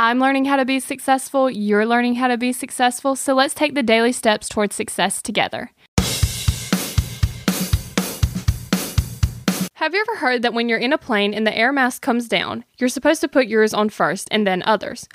I'm learning how to be successful, you're learning how to be successful, so let's take the daily steps towards success together. Have you ever heard that when you're in a plane and the air mask comes down, you're supposed to put yours on first and then others?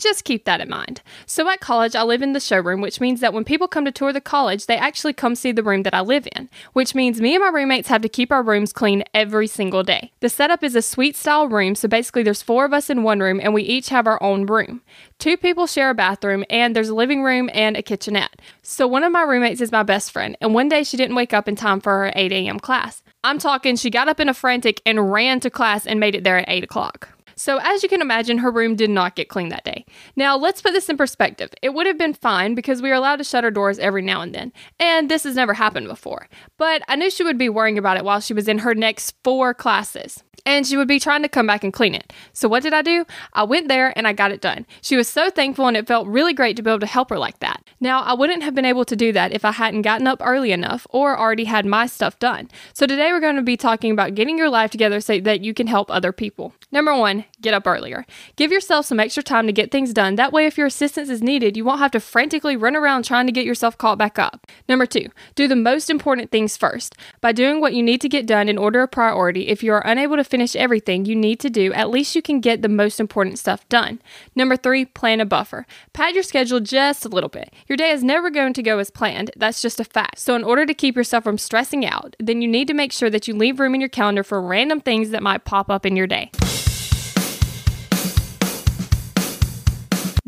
Just keep that in mind. So at college, I live in the showroom, which means that when people come to tour the college, they actually come see the room that I live in, which means me and my roommates have to keep our rooms clean every single day. The setup is a suite style room, so basically there's four of us in one room and we each have our own room. Two people share a bathroom and there's a living room and a kitchenette. So one of my roommates is my best friend, and one day she didn't wake up in time for her 8 a.m. class. I'm talking, she got up in a frantic and ran to class and made it there at 8 o'clock. So, as you can imagine, her room did not get cleaned that day. Now, let's put this in perspective. It would have been fine because we are allowed to shut our doors every now and then, and this has never happened before. But I knew she would be worrying about it while she was in her next four classes and she would be trying to come back and clean it. So, what did I do? I went there and I got it done. She was so thankful, and it felt really great to be able to help her like that. Now, I wouldn't have been able to do that if I hadn't gotten up early enough or already had my stuff done. So, today we're going to be talking about getting your life together so that you can help other people. Number one, get up earlier. Give yourself some extra time to get things done. That way, if your assistance is needed, you won't have to frantically run around trying to get yourself caught back up. Number two, do the most important things first. By doing what you need to get done in order of priority, if you are unable to finish everything you need to do, at least you can get the most important stuff done. Number three, plan a buffer. Pad your schedule just a little bit. Your day is never going to go as planned. That's just a fact. So, in order to keep yourself from stressing out, then you need to make sure that you leave room in your calendar for random things that might pop up in your day.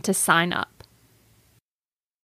to sign up.